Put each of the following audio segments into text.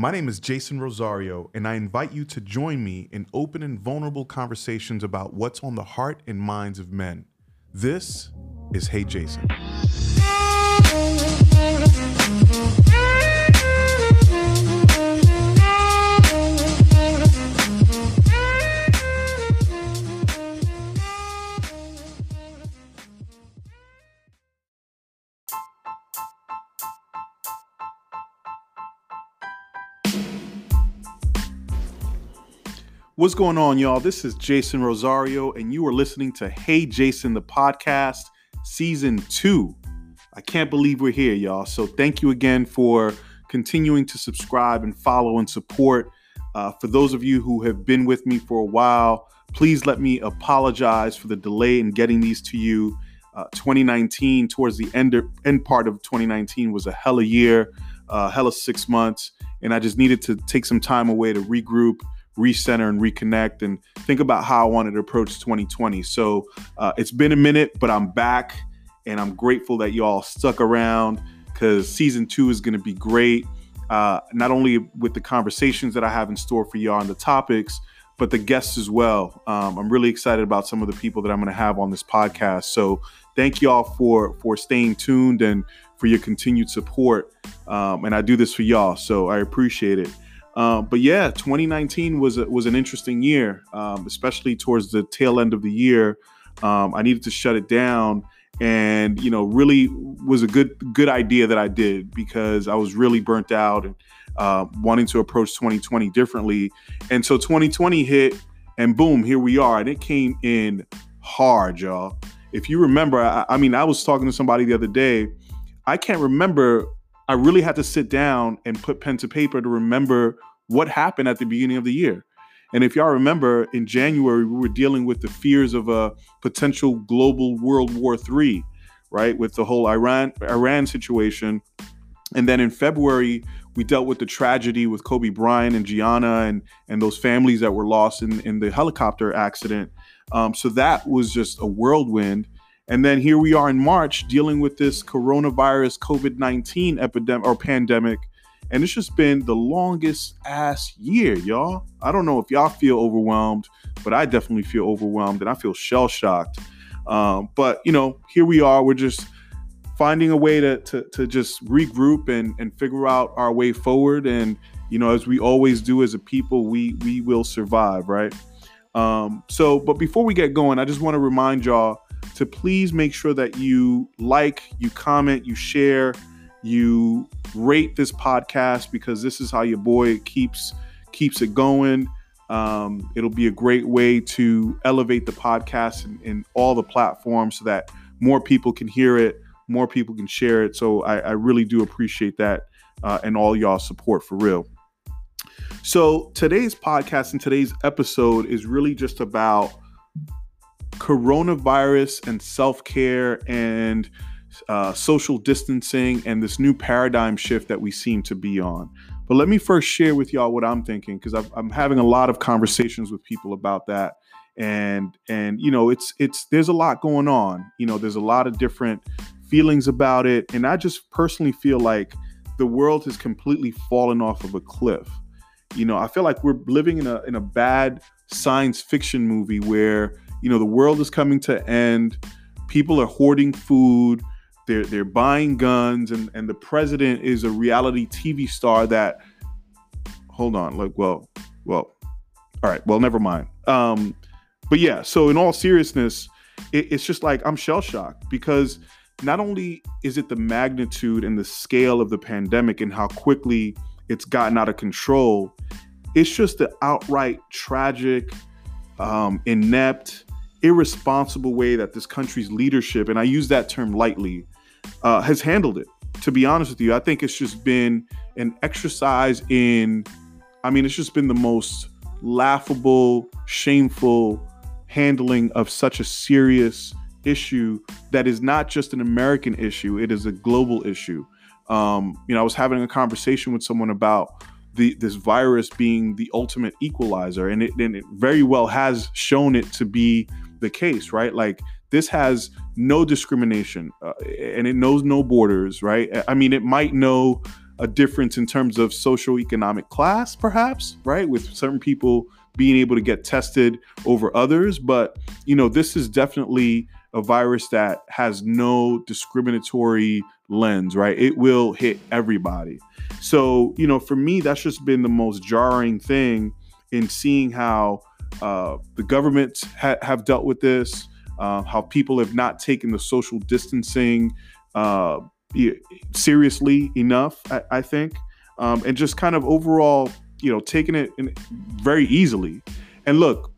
My name is Jason Rosario, and I invite you to join me in open and vulnerable conversations about what's on the heart and minds of men. This is Hey Jason. What's going on, y'all? This is Jason Rosario, and you are listening to Hey Jason, the podcast, season two. I can't believe we're here, y'all. So, thank you again for continuing to subscribe and follow and support. Uh, for those of you who have been with me for a while, please let me apologize for the delay in getting these to you. Uh, 2019, towards the end, end part of 2019, was a hell of a year, uh, hell of six months, and I just needed to take some time away to regroup recenter and reconnect and think about how I wanted to approach 2020. So uh, it's been a minute, but I'm back and I'm grateful that y'all stuck around because season two is going to be great. Uh, not only with the conversations that I have in store for y'all and the topics, but the guests as well. Um, I'm really excited about some of the people that I'm going to have on this podcast. So thank y'all for for staying tuned and for your continued support. Um, and I do this for y'all, so I appreciate it. Uh, but yeah, 2019 was a, was an interesting year, um, especially towards the tail end of the year. Um, I needed to shut it down, and you know, really was a good good idea that I did because I was really burnt out and uh, wanting to approach 2020 differently. And so 2020 hit, and boom, here we are, and it came in hard, y'all. If you remember, I, I mean, I was talking to somebody the other day. I can't remember I really had to sit down and put pen to paper to remember what happened at the beginning of the year. And if y'all remember, in January, we were dealing with the fears of a potential global World War III, right? With the whole Iran Iran situation. And then in February, we dealt with the tragedy with Kobe Bryant and Gianna and, and those families that were lost in, in the helicopter accident. Um, so that was just a whirlwind. And then here we are in March dealing with this coronavirus COVID 19 epidemic or pandemic. And it's just been the longest ass year, y'all. I don't know if y'all feel overwhelmed, but I definitely feel overwhelmed and I feel shell shocked. Um, but, you know, here we are. We're just finding a way to, to, to just regroup and, and figure out our way forward. And, you know, as we always do as a people, we, we will survive, right? Um, so, but before we get going, I just want to remind y'all to please make sure that you like, you comment, you share, you rate this podcast because this is how your boy keeps keeps it going. Um, it'll be a great way to elevate the podcast in, in, all the platforms so that more people can hear it, more people can share it. So I, I really do appreciate that uh, and all y'all support for real. So today's podcast and today's episode is really just about coronavirus and self care and uh, social distancing and this new paradigm shift that we seem to be on. But let me first share with y'all what I'm thinking because I'm having a lot of conversations with people about that, and and you know it's it's there's a lot going on. You know, there's a lot of different feelings about it, and I just personally feel like the world has completely fallen off of a cliff. You know, I feel like we're living in a in a bad science fiction movie where you know the world is coming to end people are hoarding food they're they're buying guns and and the president is a reality tv star that hold on like well well all right well never mind. Um but yeah so in all seriousness it, it's just like i'm shell shocked because not only is it the magnitude and the scale of the pandemic and how quickly it's gotten out of control it's just the outright tragic um, inept irresponsible way that this country's leadership, and I use that term lightly, uh, has handled it. To be honest with you, I think it's just been an exercise in, I mean, it's just been the most laughable, shameful handling of such a serious issue that is not just an American issue, it is a global issue. Um, you know, I was having a conversation with someone about the this virus being the ultimate equalizer, and it, and it very well has shown it to be the case, right? Like this has no discrimination uh, and it knows no borders, right? I mean, it might know a difference in terms of socioeconomic class, perhaps, right? With certain people being able to get tested over others. But, you know, this is definitely a virus that has no discriminatory lens, right? It will hit everybody. So, you know, for me, that's just been the most jarring thing in seeing how uh, the governments ha- have dealt with this, uh, how people have not taken the social distancing uh, seriously enough, I, I think, um, and just kind of overall, you know, taking it in very easily. And look,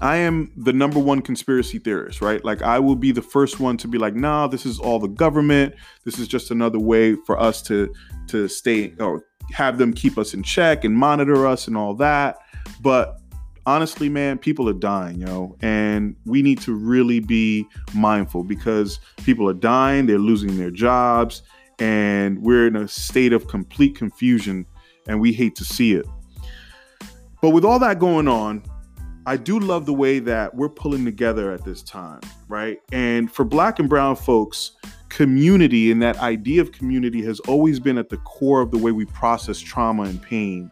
I am the number one conspiracy theorist, right? Like I will be the first one to be like, nah, this is all the government. This is just another way for us to to stay or have them keep us in check and monitor us and all that. But honestly, man, people are dying, know, and we need to really be mindful because people are dying, they're losing their jobs, and we're in a state of complete confusion, and we hate to see it. But with all that going on, I do love the way that we're pulling together at this time, right? And for black and brown folks, community and that idea of community has always been at the core of the way we process trauma and pain.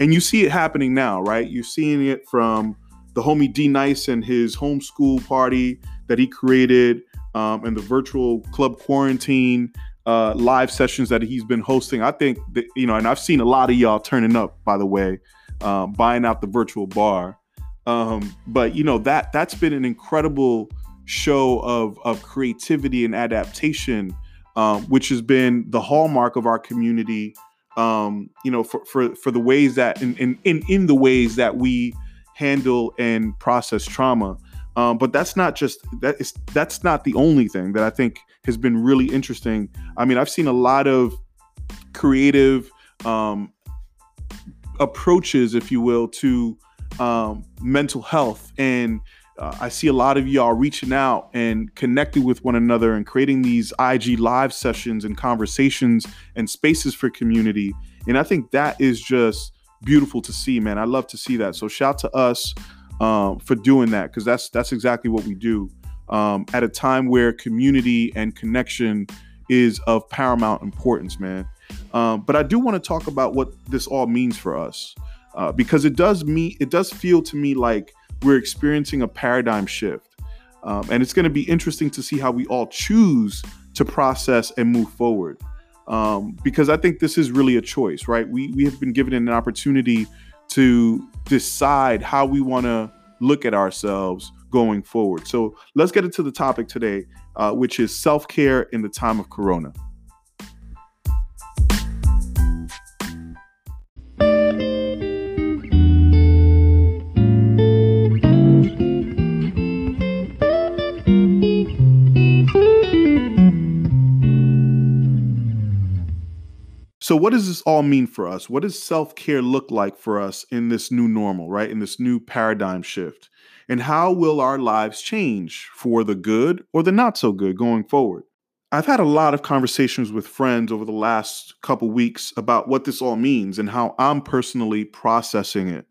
And you see it happening now, right? You're seeing it from the homie D Nice and his homeschool party that he created um, and the virtual club quarantine uh, live sessions that he's been hosting. I think that, you know, and I've seen a lot of y'all turning up, by the way, um, buying out the virtual bar. Um, but you know that that's been an incredible show of of creativity and adaptation, um, which has been the hallmark of our community. Um, you know, for for for the ways that in in in, in the ways that we handle and process trauma. Um, but that's not just that is that's not the only thing that I think has been really interesting. I mean, I've seen a lot of creative um, approaches, if you will, to um, mental health. And uh, I see a lot of y'all reaching out and connecting with one another and creating these IG live sessions and conversations and spaces for community. And I think that is just beautiful to see, man. I love to see that. So shout to us um, for doing that because that's that's exactly what we do um, at a time where community and connection is of paramount importance, man. Um, but I do want to talk about what this all means for us uh, because it does me it does feel to me like we're experiencing a paradigm shift. Um, and it's going to be interesting to see how we all choose to process and move forward. Um, because i think this is really a choice right? We, we have been given an opportunity to decide how we want to look at ourselves going forward. So let's get into the topic today uh, which is self-care in the time of corona So, what does this all mean for us? What does self care look like for us in this new normal, right? In this new paradigm shift? And how will our lives change for the good or the not so good going forward? I've had a lot of conversations with friends over the last couple weeks about what this all means and how I'm personally processing it.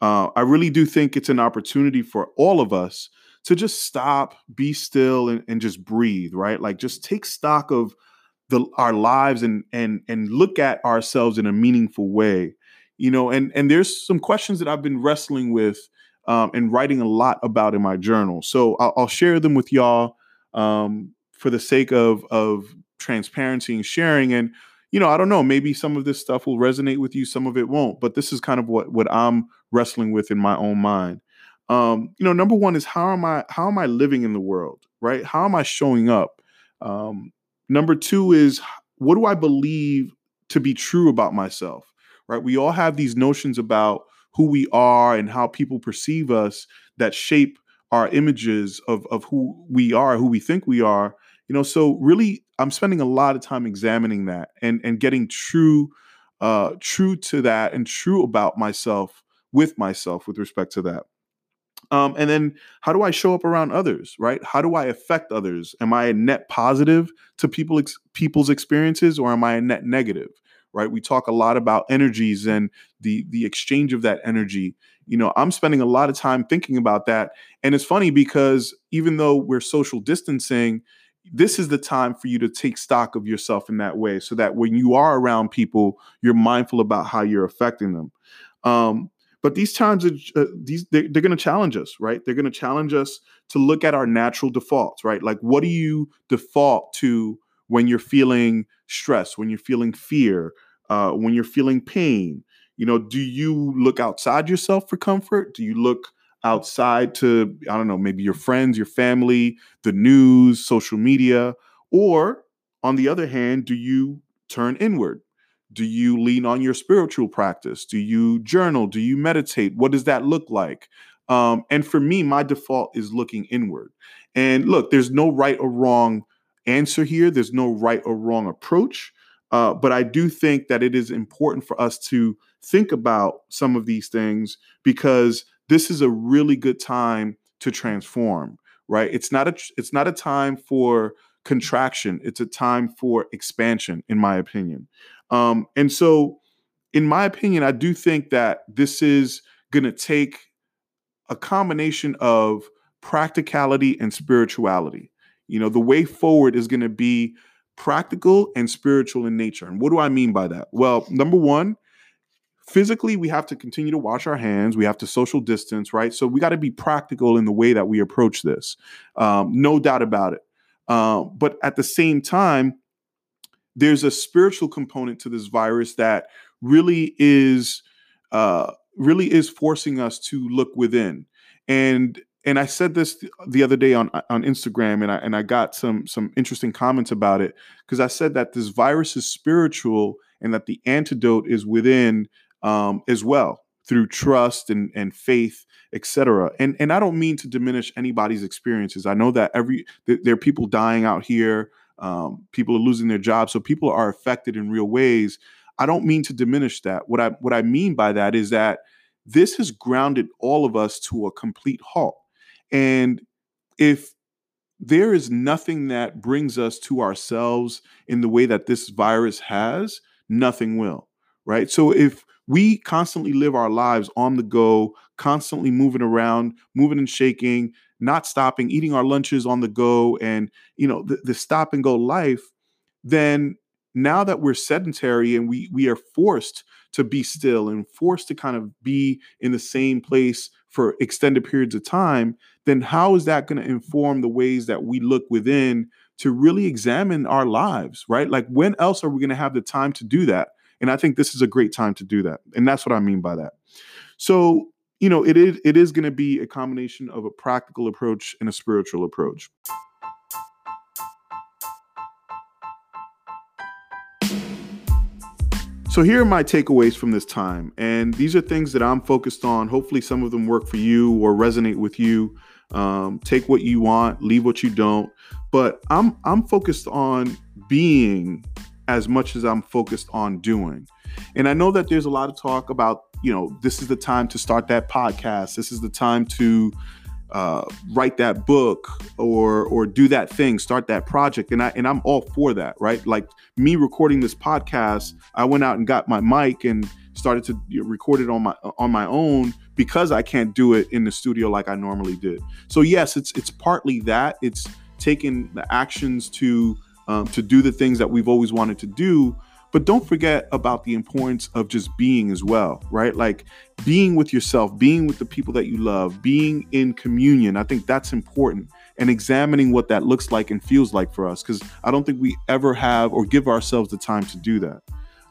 Uh, I really do think it's an opportunity for all of us to just stop, be still, and, and just breathe, right? Like just take stock of the our lives and and and look at ourselves in a meaningful way you know and and there's some questions that i've been wrestling with um, and writing a lot about in my journal. So i'll, I'll share them with y'all um, for the sake of of transparency and sharing and you know i don't know maybe some of this stuff will resonate with you some of it won't but this is kind of what what i'm wrestling with in my own mind. Um, you know number one is how am i how am i living in the world right? How am i showing up um, Number two is what do I believe to be true about myself? Right? We all have these notions about who we are and how people perceive us that shape our images of of who we are, who we think we are. You know, so really I'm spending a lot of time examining that and and getting true uh true to that and true about myself with myself with respect to that. Um, and then how do I show up around others, right? How do I affect others? Am I a net positive to people ex- people's experiences or am I a net negative? Right? We talk a lot about energies and the the exchange of that energy. You know, I'm spending a lot of time thinking about that. And it's funny because even though we're social distancing, this is the time for you to take stock of yourself in that way so that when you are around people you're mindful about how you're affecting them um, but these times uh, these they're, they're going to challenge us right? They're going to challenge us to look at our natural defaults right? Like what do you default to when you're feeling stress when you're feeling fear uh, when you're feeling pain? You know do you look outside yourself for comfort? Do you look outside to i don't know maybe your friends your family the news social media? Or on the other hand do you turn inward do you lean on your spiritual practice? Do you journal? Do you meditate? What does that look like? Um, and for me my default is looking inward. And look there's no right or wrong answer here. There's no right or wrong approach. Uh, but i do think that it is important for us to think about some of these things because this is a really good time to transform right? It's not a it's not a time for contraction. It's a time for expansion in my opinion um, and so in my opinion i do think that this is going to take a combination of practicality and spirituality. You know the way forward is going to be practical and spiritual in nature. And what do i mean by that? Well number one physically we have to continue to wash our hands. We have to social distance right? So we got to be practical in the way that we approach this. Um, no doubt about it. Uh, but at the same time there's a spiritual component to this virus that really is uh, really is forcing us to look within and and I said this the other day on on Instagram, and I and I got some some interesting comments about it because I said that this virus is spiritual and that the antidote is within um, as well through trust and and faith, etc. And and I don't mean to diminish anybody's experiences. I know that every there are people dying out here, um, people are losing their jobs, so people are affected in real ways. I don't mean to diminish that. What I what I mean by that is that this has grounded all of us to a complete halt. And if there is nothing that brings us to ourselves in the way that this virus has, nothing will, right? So if we constantly live our lives on the go, constantly moving around, moving and shaking, not stopping, eating our lunches on the go, and you know the, the stop and go life, then now that we're sedentary and we we are forced to be still and forced to kind of be in the same place for extended periods of time, then how is that going to inform the ways that we look within to really examine our lives, right? Like when else are we going to have the time to do that? And I think this is a great time to do that. And that's what I mean by that. So, you know, it is it is going to be a combination of a practical approach and a spiritual approach. So here are my takeaways from this time. And these are things that I'm focused on. Hopefully some of them work for you or resonate with you. Um, take what you want, leave what you don't. But I'm I'm focused on being as much as I'm focused on doing. And I know that there's a lot of talk about, you know, this is the time to start that podcast. This is the time to uh, write that book or or do that thing, start that project. And I and I'm all for that, right? Like me recording this podcast, I went out and got my mic and started to record it on my on my own because I can't do it in the studio like I normally did. So yes, it's it's partly that. It's taking the actions to um, to do the things that we've always wanted to do. But don't forget about the importance of just being as well, right? Like being with yourself, being with the people that you love, being in communion. I think that's important and examining what that looks like and feels like for us because I don't think we ever have or give ourselves the time to do that.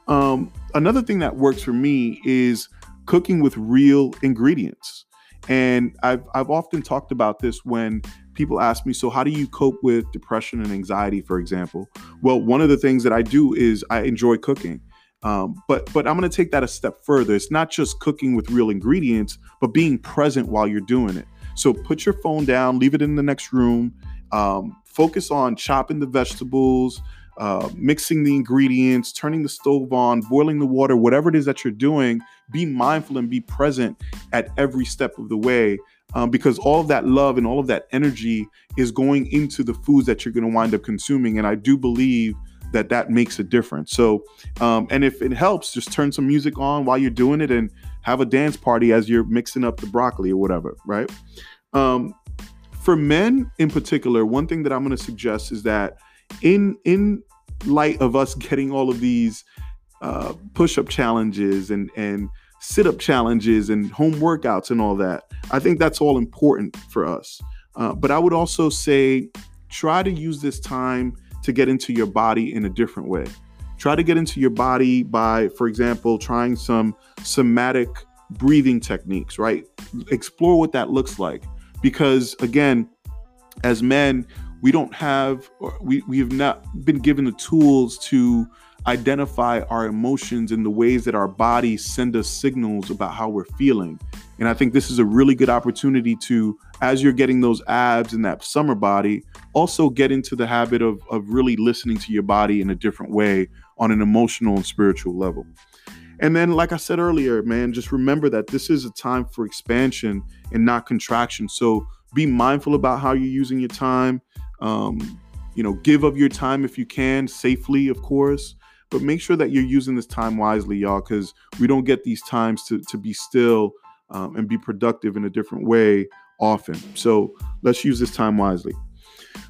Um, another thing that works for me is cooking with real ingredients. And I've, I've often talked about this when people ask me, so how do you cope with depression and anxiety, for example? Well, one of the things that I do is I enjoy cooking. Um, but but I'm going to take that a step further. It's not just cooking with real ingredients, but being present while you're doing it. So put your phone down, leave it in the next room. Um, focus on chopping the vegetables, uh, mixing the ingredients, turning the stove on, boiling the water, whatever it is that you're doing. Be mindful and be present at every step of the way um, because all of that love and all of that energy is going into the foods that you're going to wind up consuming. And I do believe that that makes a difference. So, um, and if it helps, just turn some music on while you're doing it and have a dance party as you're mixing up the broccoli or whatever, right? Um, for men in particular, one thing that I'm going to suggest is that in in light of us getting all of these uh, push-up challenges and and sit-up challenges and home workouts and all that, I think that's all important for us. Uh, but I would also say try to use this time to get into your body in a different way. Try to get into your body by, for example, trying some somatic breathing techniques, right? Explore what that looks like. Because again, as men, we don't have, we, we have not been given the tools to identify our emotions in the ways that our bodies send us signals about how we're feeling. And I think this is a really good opportunity to, as you're getting those abs and that summer body, also get into the habit of, of really listening to your body in a different way on an emotional and spiritual level. And then, like I said earlier, man, just remember that this is a time for expansion and not contraction. So be mindful about how you're using your time. Um, you know, give of your time if you can, safely, of course. But make sure that you're using this time wisely, y'all, because we don't get these times to, to be still um, and be productive in a different way often. So let's use this time wisely.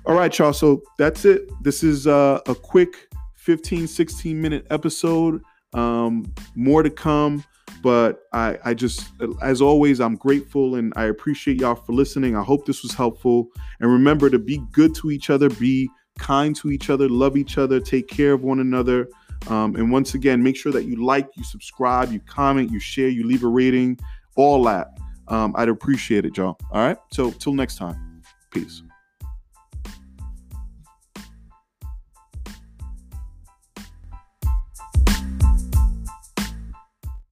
All right, y'all. So that's it. This is uh, a quick 15, 16 minute episode. Um, more to come. But I, I just, as always, I'm grateful and I appreciate y'all for listening. I hope this was helpful. And remember to be good to each other, be kind to each other, love each other, take care of one another. Um, and once again, make sure that you like, you subscribe, you comment, you share, you leave a rating, all that. Um, I'd appreciate it, y'all. All right. So till next time, peace.